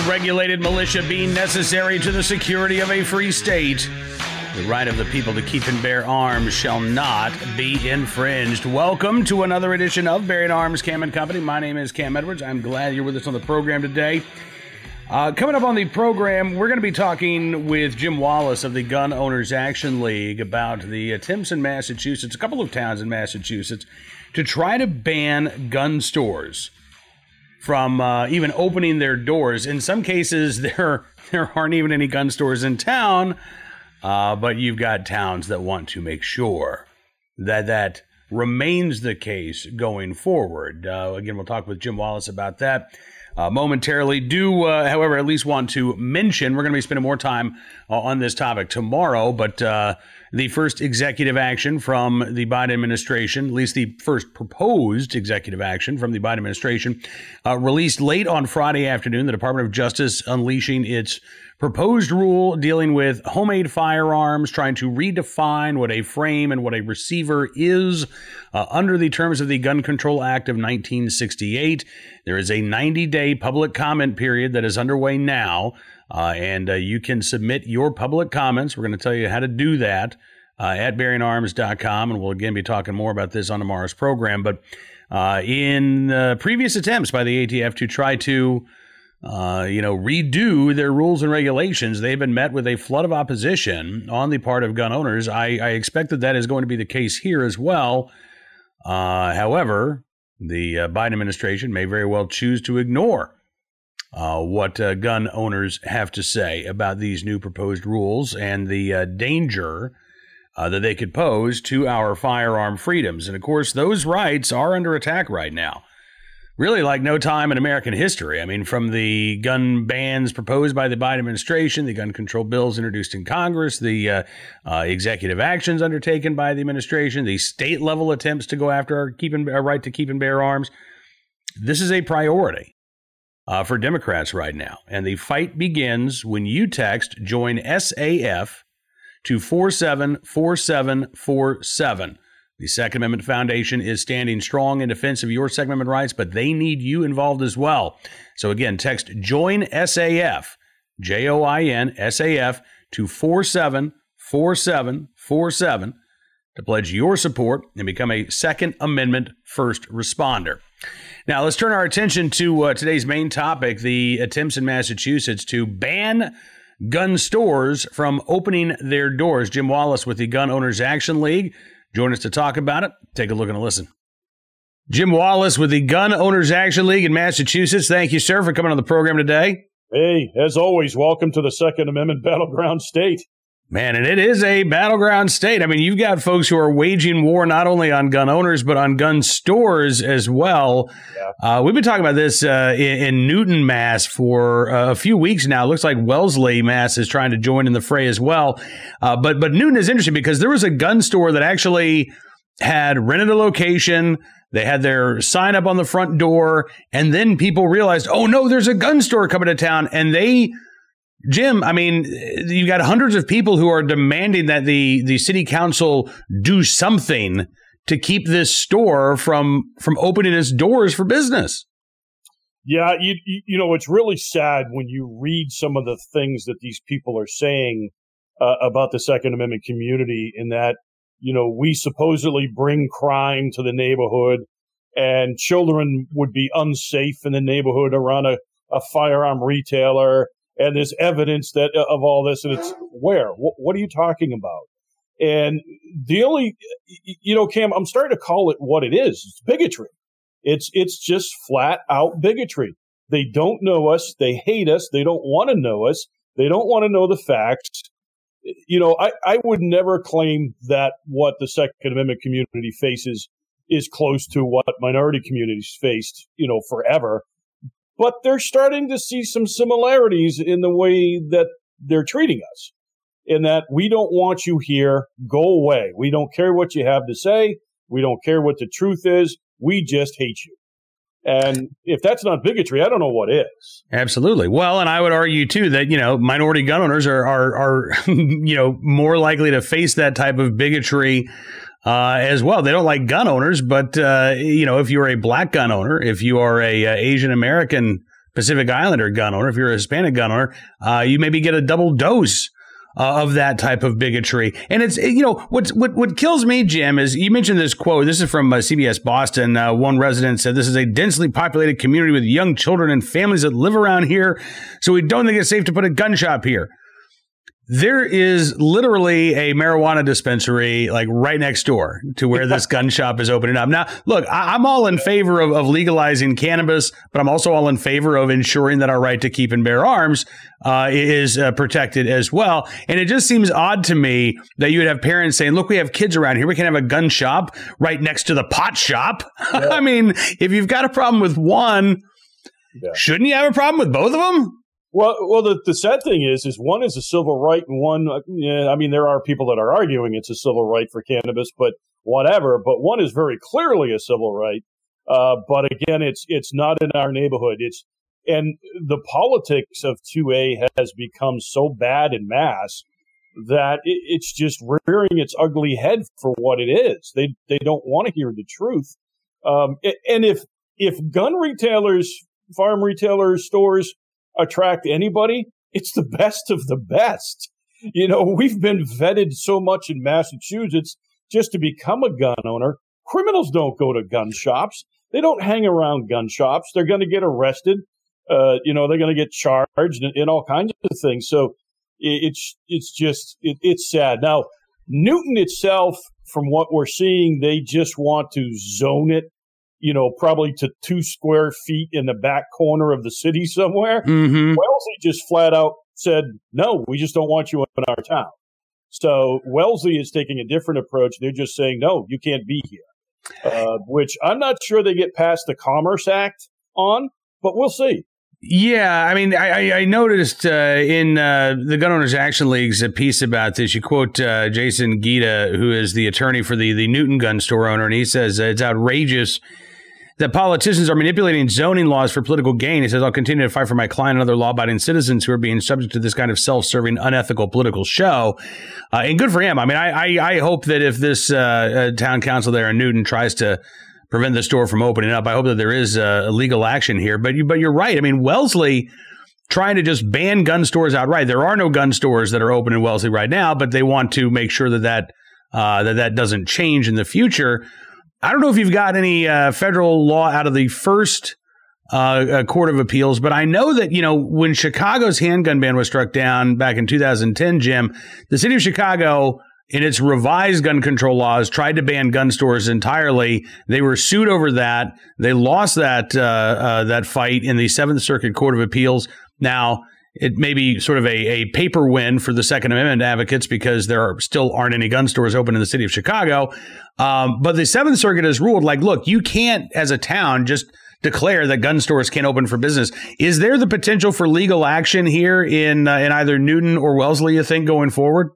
regulated militia being necessary to the security of a free state. The right of the people to keep and bear arms shall not be infringed. Welcome to another edition of Bearing Arms Cam and Company. My name is Cam Edwards. I'm glad you're with us on the program today. Uh, coming up on the program, we're going to be talking with Jim Wallace of the Gun Owners Action League about the attempts in Massachusetts, a couple of towns in Massachusetts, to try to ban gun stores from uh, even opening their doors. In some cases, there there aren't even any gun stores in town, uh, but you've got towns that want to make sure that that remains the case going forward. Uh, again, we'll talk with Jim Wallace about that. Uh, momentarily. Do, uh, however, at least want to mention we're going to be spending more time uh, on this topic tomorrow, but uh, the first executive action from the Biden administration, at least the first proposed executive action from the Biden administration, uh, released late on Friday afternoon. The Department of Justice unleashing its proposed rule dealing with homemade firearms, trying to redefine what a frame and what a receiver is uh, under the terms of the Gun Control Act of 1968. There is a 90 day public comment period that is underway now. Uh, and uh, you can submit your public comments. We're going to tell you how to do that uh, at bearingarms.com. And we'll again be talking more about this on tomorrow's program. But uh, in uh, previous attempts by the ATF to try to uh, you know, redo their rules and regulations, they've been met with a flood of opposition on the part of gun owners. I, I expect that that is going to be the case here as well. however, the Biden administration may very well choose to ignore uh, what uh, gun owners have to say about these new proposed rules and the uh, danger uh, that they could pose to our firearm freedoms. And of course, those rights are under attack right now. Really, like no time in American history. I mean, from the gun bans proposed by the Biden administration, the gun control bills introduced in Congress, the uh, uh, executive actions undertaken by the administration, the state level attempts to go after our, keeping, our right to keep and bear arms. This is a priority uh, for Democrats right now. And the fight begins when you text join SAF to 474747. The Second Amendment Foundation is standing strong in defense of your Second Amendment rights, but they need you involved as well. So again, text join SAF, J O I N S A F, to 474747 to pledge your support and become a Second Amendment first responder. Now, let's turn our attention to uh, today's main topic the attempts in Massachusetts to ban gun stores from opening their doors. Jim Wallace with the Gun Owners Action League join us to talk about it. Take a look and a listen. Jim Wallace with the Gun Owners Action League in Massachusetts. Thank you, sir, for coming on the program today. Hey, as always, welcome to the Second Amendment battleground state. Man, and it is a battleground state. I mean, you've got folks who are waging war not only on gun owners, but on gun stores as well. Yeah. Uh, we've been talking about this uh, in, in, Newton, Mass for uh, a few weeks now. It looks like Wellesley, Mass is trying to join in the fray as well. Uh, but, but Newton is interesting because there was a gun store that actually had rented a location. They had their sign up on the front door. And then people realized, oh, no, there's a gun store coming to town. And they Jim, I mean, you got hundreds of people who are demanding that the the city council do something to keep this store from from opening its doors for business. Yeah, you you know it's really sad when you read some of the things that these people are saying uh, about the Second Amendment community. In that, you know, we supposedly bring crime to the neighborhood, and children would be unsafe in the neighborhood around a, a firearm retailer and there's evidence that uh, of all this, and it's where? What, what are you talking about? And the only, you know, Cam, I'm starting to call it what it is. It's bigotry. It's it's just flat out bigotry. They don't know us. They hate us. They don't want to know us. They don't want to know the facts. You know, I, I would never claim that what the Second Amendment community faces is close to what minority communities faced, you know, forever but they're starting to see some similarities in the way that they're treating us. In that we don't want you here, go away. We don't care what you have to say. We don't care what the truth is. We just hate you. And if that's not bigotry, I don't know what is. Absolutely. Well, and I would argue too that you know minority gun owners are are, are you know more likely to face that type of bigotry uh, as well. They don't like gun owners, but uh, you know, if you're a black gun owner, if you are a, a uh, Asian American Pacific Islander gun owner, if you're a Hispanic gun owner, uh, you maybe get a double dose uh, of that type of bigotry. And it's you know what what what kills me, Jim, is you mentioned this quote. This is from uh, CBS Boston. One resident said, "This is a densely populated community with young children and families that live around here, so we don't think it's safe to put a gun shop here." There is literally a marijuana dispensary like right next door to where this gun shop is opening up. Now, look, I, am all in favor of, of, legalizing cannabis, but I'm also all in favor of ensuring that our right to keep and bear arms uh, is uh, protected as well. And it just seems odd to me that you would have parents saying, look, we have kids around here. We can have a gun shop right next to the pot shop. Yeah. I mean, if you've got a problem with one, yeah. shouldn't you have a problem with both of them? Well, well, the, the sad thing is, is one is a civil right, and one, uh, yeah, I mean, there are people that are arguing it's a civil right for cannabis, but whatever. But one is very clearly a civil right. Uh, but again, it's it's not in our neighborhood. It's and the politics of 2A has become so bad in mass that it, it's just rearing its ugly head for what it is. They they don't want to hear the truth. Um, and if if gun retailers, farm retailers, stores attract anybody, it's the best of the best. You know, we've been vetted so much in Massachusetts just to become a gun owner. Criminals don't go to gun shops. They don't hang around gun shops. They're going to get arrested. Uh, you know, they're going to get charged and, and, all kinds of things. So it's, it's just, it, it's sad. Now, Newton itself, from what we're seeing, they just want to zone it you know, probably to two square feet in the back corner of the city somewhere. Mm-hmm. Wellesley just flat out said, no, we just don't want you in our town. So Wellesley is taking a different approach. They're just saying, no, you can't be here, uh, which I'm not sure they get past the Commerce Act on, but we'll see. Yeah, I mean, I, I noticed uh, in uh, the Gun Owners Action League's a piece about this. You quote uh, Jason Guida, who is the attorney for the, the Newton gun store owner, and he says it's outrageous that politicians are manipulating zoning laws for political gain. He says, I'll continue to fight for my client and other law abiding citizens who are being subject to this kind of self serving, unethical political show. Uh, and good for him. I mean, I, I, I hope that if this uh, uh, town council there in Newton tries to prevent the store from opening up, I hope that there is uh, legal action here. But, you, but you're right. I mean, Wellesley trying to just ban gun stores outright. There are no gun stores that are open in Wellesley right now, but they want to make sure that that, uh, that, that doesn't change in the future. I don't know if you've got any uh, federal law out of the first uh, uh, Court of Appeals, but I know that, you know, when Chicago's handgun ban was struck down back in 2010, Jim, the city of Chicago, in its revised gun control laws, tried to ban gun stores entirely. They were sued over that. They lost that uh, uh, that fight in the Seventh Circuit Court of Appeals. Now, it may be sort of a, a paper win for the Second Amendment advocates because there are, still aren't any gun stores open in the city of Chicago. Um, but the Seventh Circuit has ruled like, look, you can't, as a town, just declare that gun stores can't open for business. Is there the potential for legal action here in uh, in either Newton or Wellesley? You think going forward?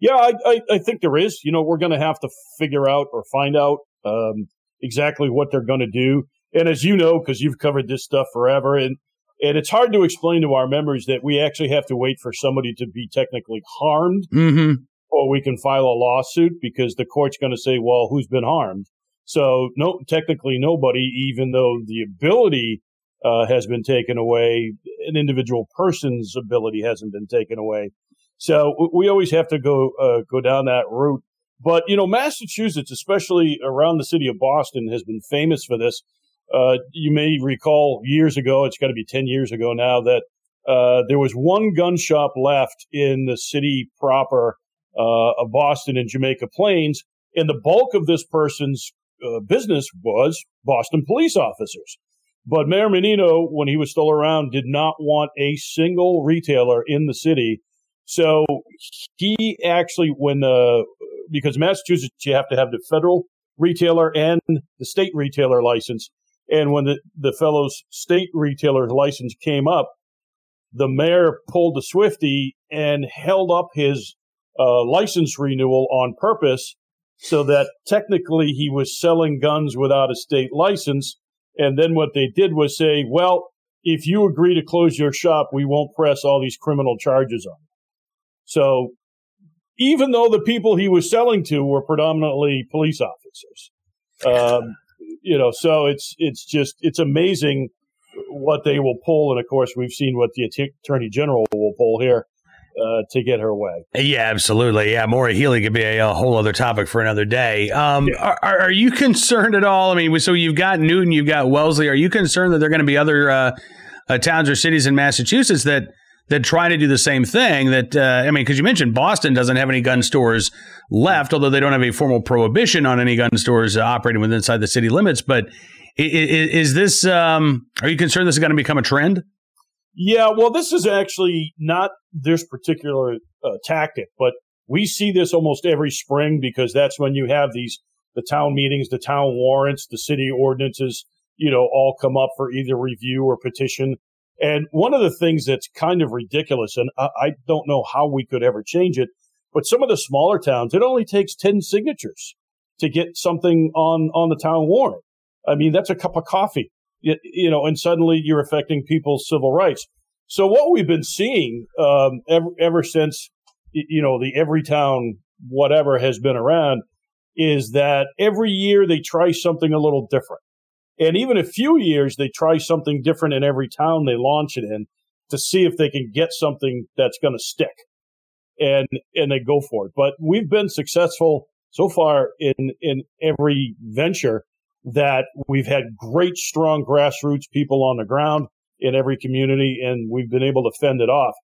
Yeah, I, I, I think there is. You know, we're going to have to figure out or find out um, exactly what they're going to do. And as you know, because you've covered this stuff forever, and and it's hard to explain to our members that we actually have to wait for somebody to be technically harmed mm-hmm or we can file a lawsuit because the court's going to say, well, who's been harmed? So no, technically nobody, even though the ability uh, has been taken away, an individual person's ability hasn't been taken away. So we always have to go uh, go down that route. But you know, Massachusetts, especially around the city of Boston, has been famous for this. Uh, you may recall years ago, it's got to be ten years ago now, that uh, there was one gun shop left in the city proper uh, of Boston and Jamaica Plains. And the bulk of this person's uh, business was Boston police officers. But Mayor Menino, when he was still around, did not want a single retailer in the city. So he actually, when, uh, because Massachusetts, you have to have the federal retailer and the state retailer license. And when the, the fellow's state retailer license came up, the mayor pulled the Swifty and held up his uh, license renewal on purpose so that technically he was selling guns without a state license. And then what they did was say, well, if you agree to close your shop, we won't press all these criminal charges on you. So even though the people he was selling to were predominantly police officers, um, you know, so it's it's just it's amazing what they will pull, and of course, we've seen what the attorney general will pull here. Uh, to get her way. Yeah, absolutely. Yeah, Maura Healey could be a, a, whole other topic for another day. Um, yeah. are, are, you concerned at all? I mean, so you've got Newton, you've got Wellesley. Are you concerned that there are going to be other uh, uh, towns or cities in Massachusetts that that try to do the same thing? That uh, I mean, because you mentioned Boston doesn't have any gun stores left, although they don't have a formal prohibition on any gun stores uh, operating within inside the city limits. But is, is this? Um, are you concerned this is going to become a trend? Yeah, well, this is actually not this particular uh, tactic, but we see this almost every spring because that's when you have these the town meetings, the town warrants, the city ordinances, you know, all come up for either review or petition. And one of the things that's kind of ridiculous, and I, I don't know how we could ever change it, but some of the smaller towns, it only takes 10 signatures to get something on, on the town warrant. I mean, that's a cup of coffee you know, and suddenly you're affecting people's civil rights. So what we've been seeing um, ever, ever since, you know, the Everytown whatever has been around is that every year they try something a little different. And even a few years, they try something different in every town they launch it in to see if they can get something that's going to stick. And, and they go for it. But we've been successful so far in, in every venture that we've had great, strong grassroots people on the ground in every community, and we've been able to fend it off.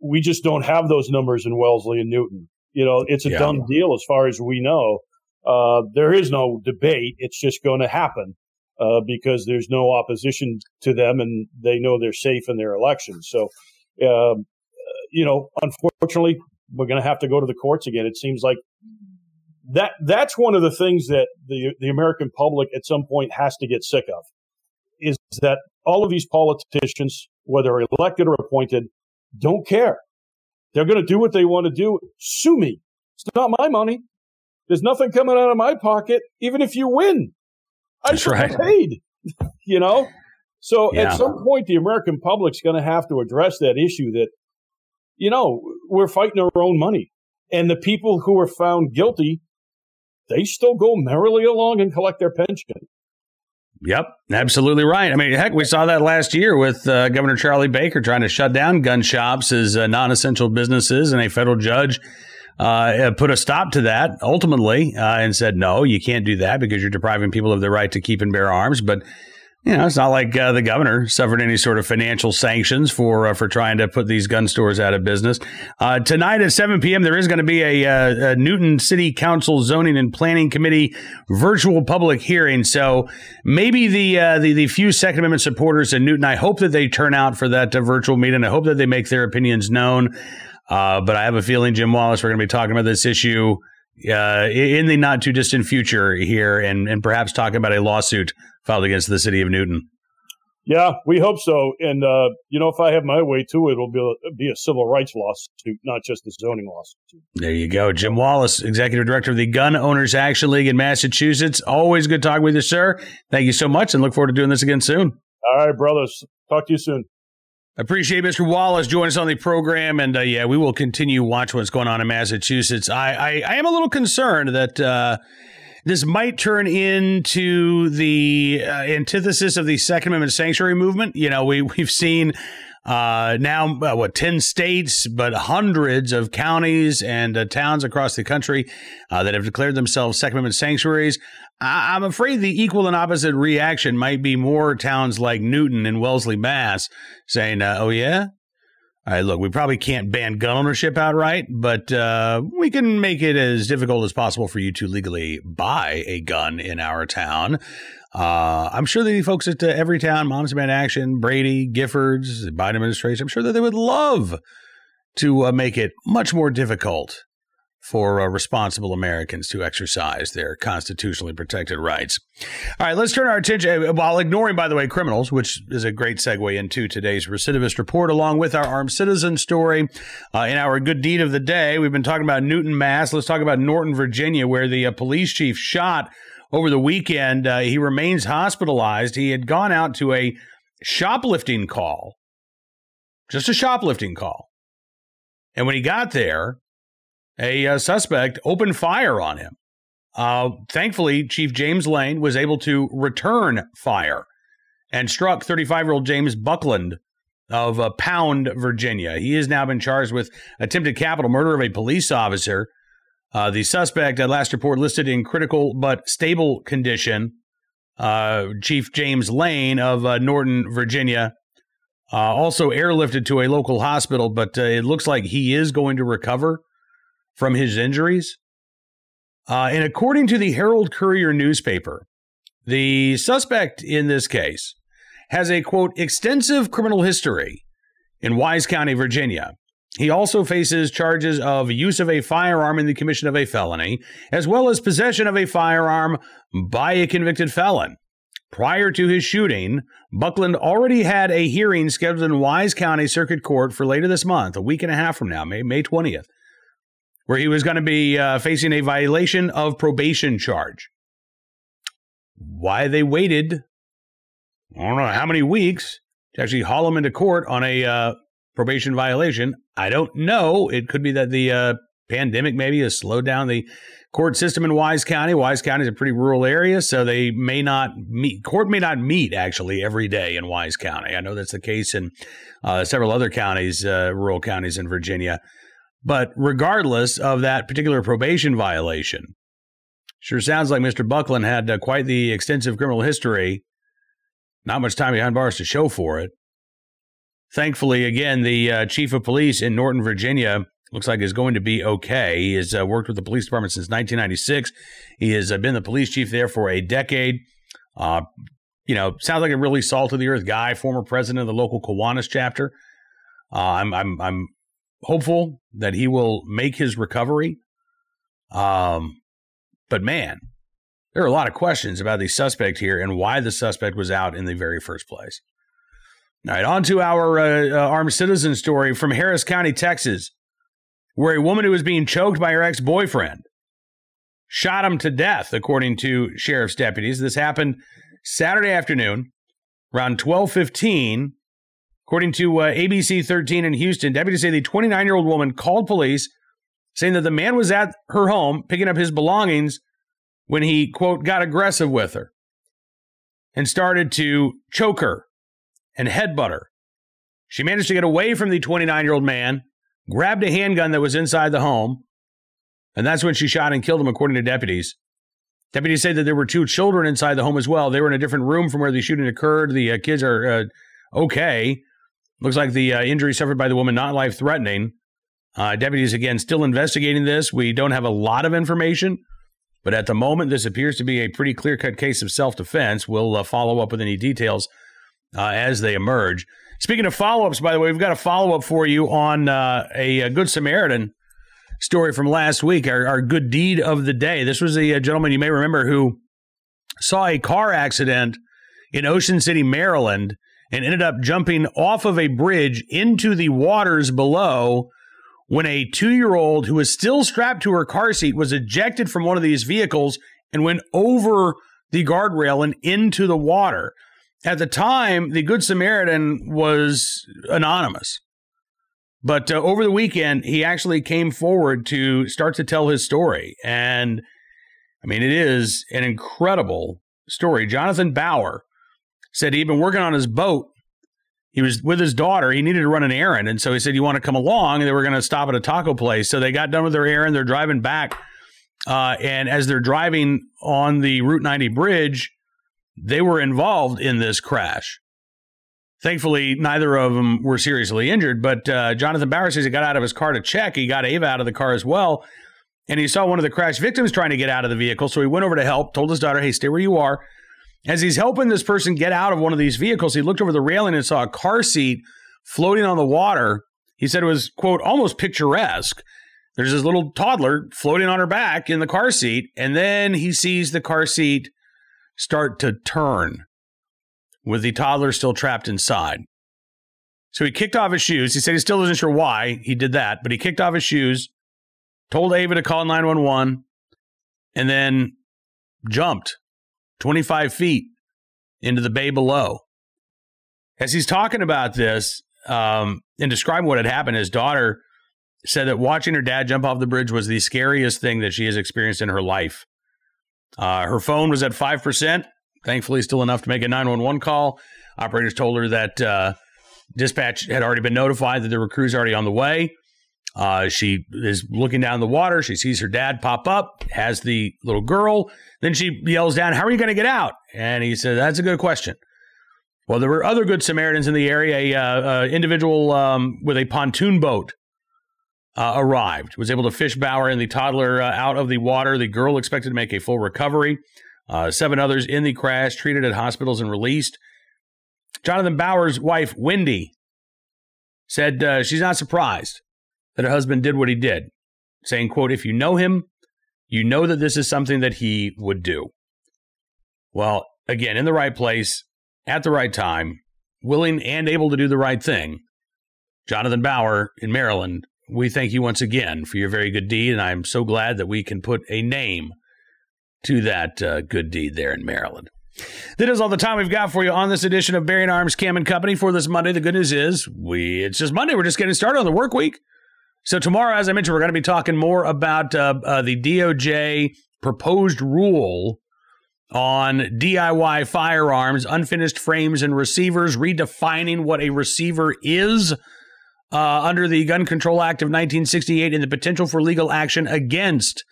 We just don't have those numbers in Wellesley and Newton. You know, it's a yeah. done deal as far as we know. Uh, there is no debate. It's just going to happen uh, because there's no opposition to them, and they know they're safe in their elections. So, um, you know, unfortunately, we're going to have to go to the courts again. It seems like that that's one of the things that the the American public at some point has to get sick of is that all of these politicians, whether elected or appointed, don't care. They're going to do what they want to do. Sue me. It's not my money. There's nothing coming out of my pocket, even if you win. I should right. paid. you know? So yeah. at some point, the American public's going to have to address that issue that, you know, we're fighting our own money. And the people who are found guilty they still go merrily along and collect their pension. Yep, absolutely right. I mean, heck, we saw that last year with uh, Governor Charlie Baker trying to shut down gun shops as uh, non essential businesses, and a federal judge uh, put a stop to that ultimately uh, and said, no, you can't do that because you're depriving people of their right to keep and bear arms. But you know, it's not like uh, the governor suffered any sort of financial sanctions for uh, for trying to put these gun stores out of business. Uh, tonight at 7 p.m., there is going to be a, uh, a, Newton City Council Zoning and Planning Committee virtual public hearing. So maybe the uh, the, the few Second Amendment supporters in Newton, I hope that they turn out for that uh, virtual meeting. I hope that they make their opinions known. But I have a feeling, Jim Wallace, we're going to be talking about this issue uh, in the not too distant future here, and and perhaps talking about a lawsuit filed against the city of Newton. Yeah, we hope so. And uh, you know, if I have my way too, it'll be a, be a civil rights lawsuit, not just a zoning lawsuit. There you go, Jim Wallace, executive director of the Gun Owners Action League in Massachusetts. Always good talking with you, sir. Thank you so much, and look forward to doing this again soon. All right, brothers. Talk to you soon. Appreciate Mr. Wallace joining us on the program, and uh, yeah, we will continue watch what's going on in Massachusetts. I I, I am a little concerned that uh, this might turn into the uh, antithesis of the Second Amendment sanctuary movement. You know, we we've seen uh, now uh, what ten states, but hundreds of counties and uh, towns across the country uh, that have declared themselves Second Amendment sanctuaries. I- am afraid the equal and opposite reaction might be more towns like Newton and Wellesley, Mass, saying, uh, "Oh yeah, all right, look, we probably can't ban gun ownership outright, but uh, we can make it as difficult as possible for you to legally buy a gun in our town. Uh, I'm sure the folks at uh, Everytown, Moms Demand Action, Brady, Giffords, the Biden administration, I'm sure that they would love to uh, make it much more difficult for uh, responsible Americans to exercise their constitutionally protected rights. All right, let's turn our attention, uh, while ignoring, by the way, criminals, which is a great segue into today's recidivist report, along with our armed citizen story. Uh, in our good deed of the day, we've been talking about Newton, Mass. Let's talk about Norton, Virginia, where the uh, police chief shot over the weekend. Uh, he remains hospitalized. He had gone out to a shoplifting call, just a shoplifting call. And when he got there, a uh, suspect opened fire on him. Uh, thankfully, Chief James Lane was able to return fire and struck 35 year old James Buckland of uh, Pound, Virginia. He has now been charged with attempted capital murder of a police officer. Uh, the suspect, at last report, listed in critical but stable condition. Uh, Chief James Lane of uh, Norton, Virginia, uh, also airlifted to a local hospital, but uh, it looks like he is going to recover from his injuries. and according to the Herald Courier newspaper, the suspect in this case has a quote extensive criminal history in Wise County, Virginia. He also faces charges of use of a firearm in the commission of a felony, as well as possession of a firearm by a convicted felon. Prior to his shooting, Buckland already had a hearing scheduled in Wise County Circuit Court for later this month, a week and a half from now, May, May 20th, where he was going to be uh, facing a violation of probation charge. Why they waited I don't know how many weeks to actually haul him into court on a uh, probation violation. I don't know. It could be that the uh, pandemic maybe has slowed down the court system in Wise County. Wise County is a pretty rural area, so they may not meet. Court may not meet actually every day in Wise County. I know that's the case in uh, several other counties, uh, rural counties in Virginia. But regardless of that particular probation violation, sure sounds like Mr. Buckland had uh, quite the extensive criminal history not much time behind bars to show for it. Thankfully, again, the uh, chief of police in Norton, Virginia, looks like is going to be okay. He has uh, worked with the police department since 1996. He has uh, been the police chief there for a decade. Uh, you know, sounds like a really salt of the earth guy, former president of the local Kiwanis chapter. Uh, I'm, I'm, I'm hopeful that he will make his recovery. Um, but man, there are a lot of questions about the suspect here and why the suspect was out in the very first place. All right, on to our uh, uh, armed citizen story from Harris County, Texas, where a woman who was being choked by her ex boyfriend shot him to death, according to sheriff's deputies. This happened Saturday afternoon around 1215. According to uh, ABC 13 in Houston, deputies say the 29 year old woman called police saying that the man was at her home picking up his belongings when he, quote, got aggressive with her and started to choke her and headbutt her. She managed to get away from the 29 year old man, grabbed a handgun that was inside the home, and that's when she shot and killed him, according to deputies. Deputies say that there were two children inside the home as well. They were in a different room from where the shooting occurred. The uh, kids are uh, okay. Looks like the uh, injury suffered by the woman not life threatening. Uh, deputies, again, still investigating this. We don't have a lot of information. But at the moment, this appears to be a pretty clear cut case of self defense. We'll uh, follow up with any details uh, as they emerge. Speaking of follow ups, by the way, we've got a follow up for you on uh, a, a, Good Samaritan story from last week, our, our, good deed of the day. This was a, a gentleman you may remember who saw a car accident in Ocean City, Maryland, and ended up jumping off of a bridge into the waters below when a two year old who was still strapped to her car seat was ejected from one of these vehicles and went over the guardrail and into the water. At the time, the Good Samaritan was anonymous. But uh, over the weekend, he actually came forward to start to tell his story. And I mean, it is an incredible story. Jonathan Bauer said he'd been working on his boat he was with his daughter. He needed to run an errand. And so he said, You want to come along? And they were going to stop at a taco place. So they got done with their errand. They're driving back. Uh, and as they're driving on the Route 90 bridge, they were involved in this crash. Thankfully, neither of them were seriously injured. But uh, Jonathan Bauer says he got out of his car to check. He got Ava out of the car as well. And he saw one of the crash victims trying to get out of the vehicle. So he went over to help, told his daughter, Hey, stay where you are. As he's helping this person get out of one of these vehicles, he looked over the railing and saw a car seat floating on the water. He said it was, quote, almost picturesque. There's this little toddler floating on her back in the car seat, and then he sees the car seat start to turn with the toddler still trapped inside. So he kicked off his shoes. He said he still isn't sure why he did that, but he kicked off his shoes, told Ava to call 911, and then jumped 25 feet into the bay below. As he's talking about this um, and describing what had happened, his daughter said that watching her dad jump off the bridge was the scariest thing that she has experienced in her life. Uh, her phone was at 5%, Thankfully, still enough to make a 911 call. Operators told her that uh, dispatch had already been notified that there were crews already on the way. Uh, she is looking down the water. She sees her dad pop up, has the little girl. Then she yells down, How are you going to get out? And he said, That's a good question. Well, there were other good Samaritans in the area. A uh, individual um, with a pontoon boat uh, arrived, was able to fish Bauer and the toddler uh, out of the water. The girl expected to make a full recovery. Uh, seven others in the crash, treated at hospitals and released. Jonathan Bauer's wife, Wendy, said uh, she's not surprised that her husband did what he did, saying, quote, if you know him, you know that this is something that he would do. Well, again, in the right place, at the right time, willing and able to do the right thing. Jonathan Bauer in Maryland, we thank you once again for your very good deed, and I'm so glad that we can put a name to that uh, good deed there in Maryland. That is all the time we've got for you on this edition of Bearing Arms Cam and Company for this Monday. The good news is we it's just Monday. We're just getting started on the work week. So tomorrow, as I mentioned, we're going to be talking more about uh, uh, the DOJ proposed rule on DIY firearms, unfinished frames and receivers, redefining what a receiver is uh, under the Gun Control Act of 1968 and the potential for legal action against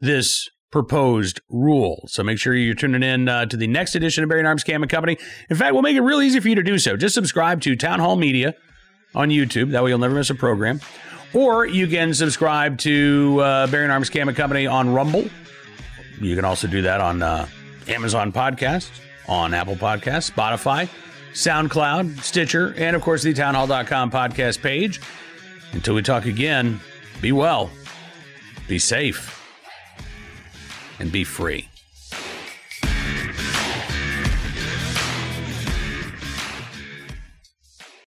this proposed rule. So make sure you're tuning in uh, to the next edition of Bearing Arms Cam and Company. In fact, we'll make it real easy for you to do so. Just subscribe to Town Hall Media on YouTube. That way you'll never miss a program. Or you can subscribe to uh, Bearing Arms Cam and Company on Rumble. You can also do that on uh, Amazon Podcasts, on Apple Podcasts, Spotify, SoundCloud, Stitcher, and of course the townhall.com podcast page. Until we talk again, be well, be safe, and be free.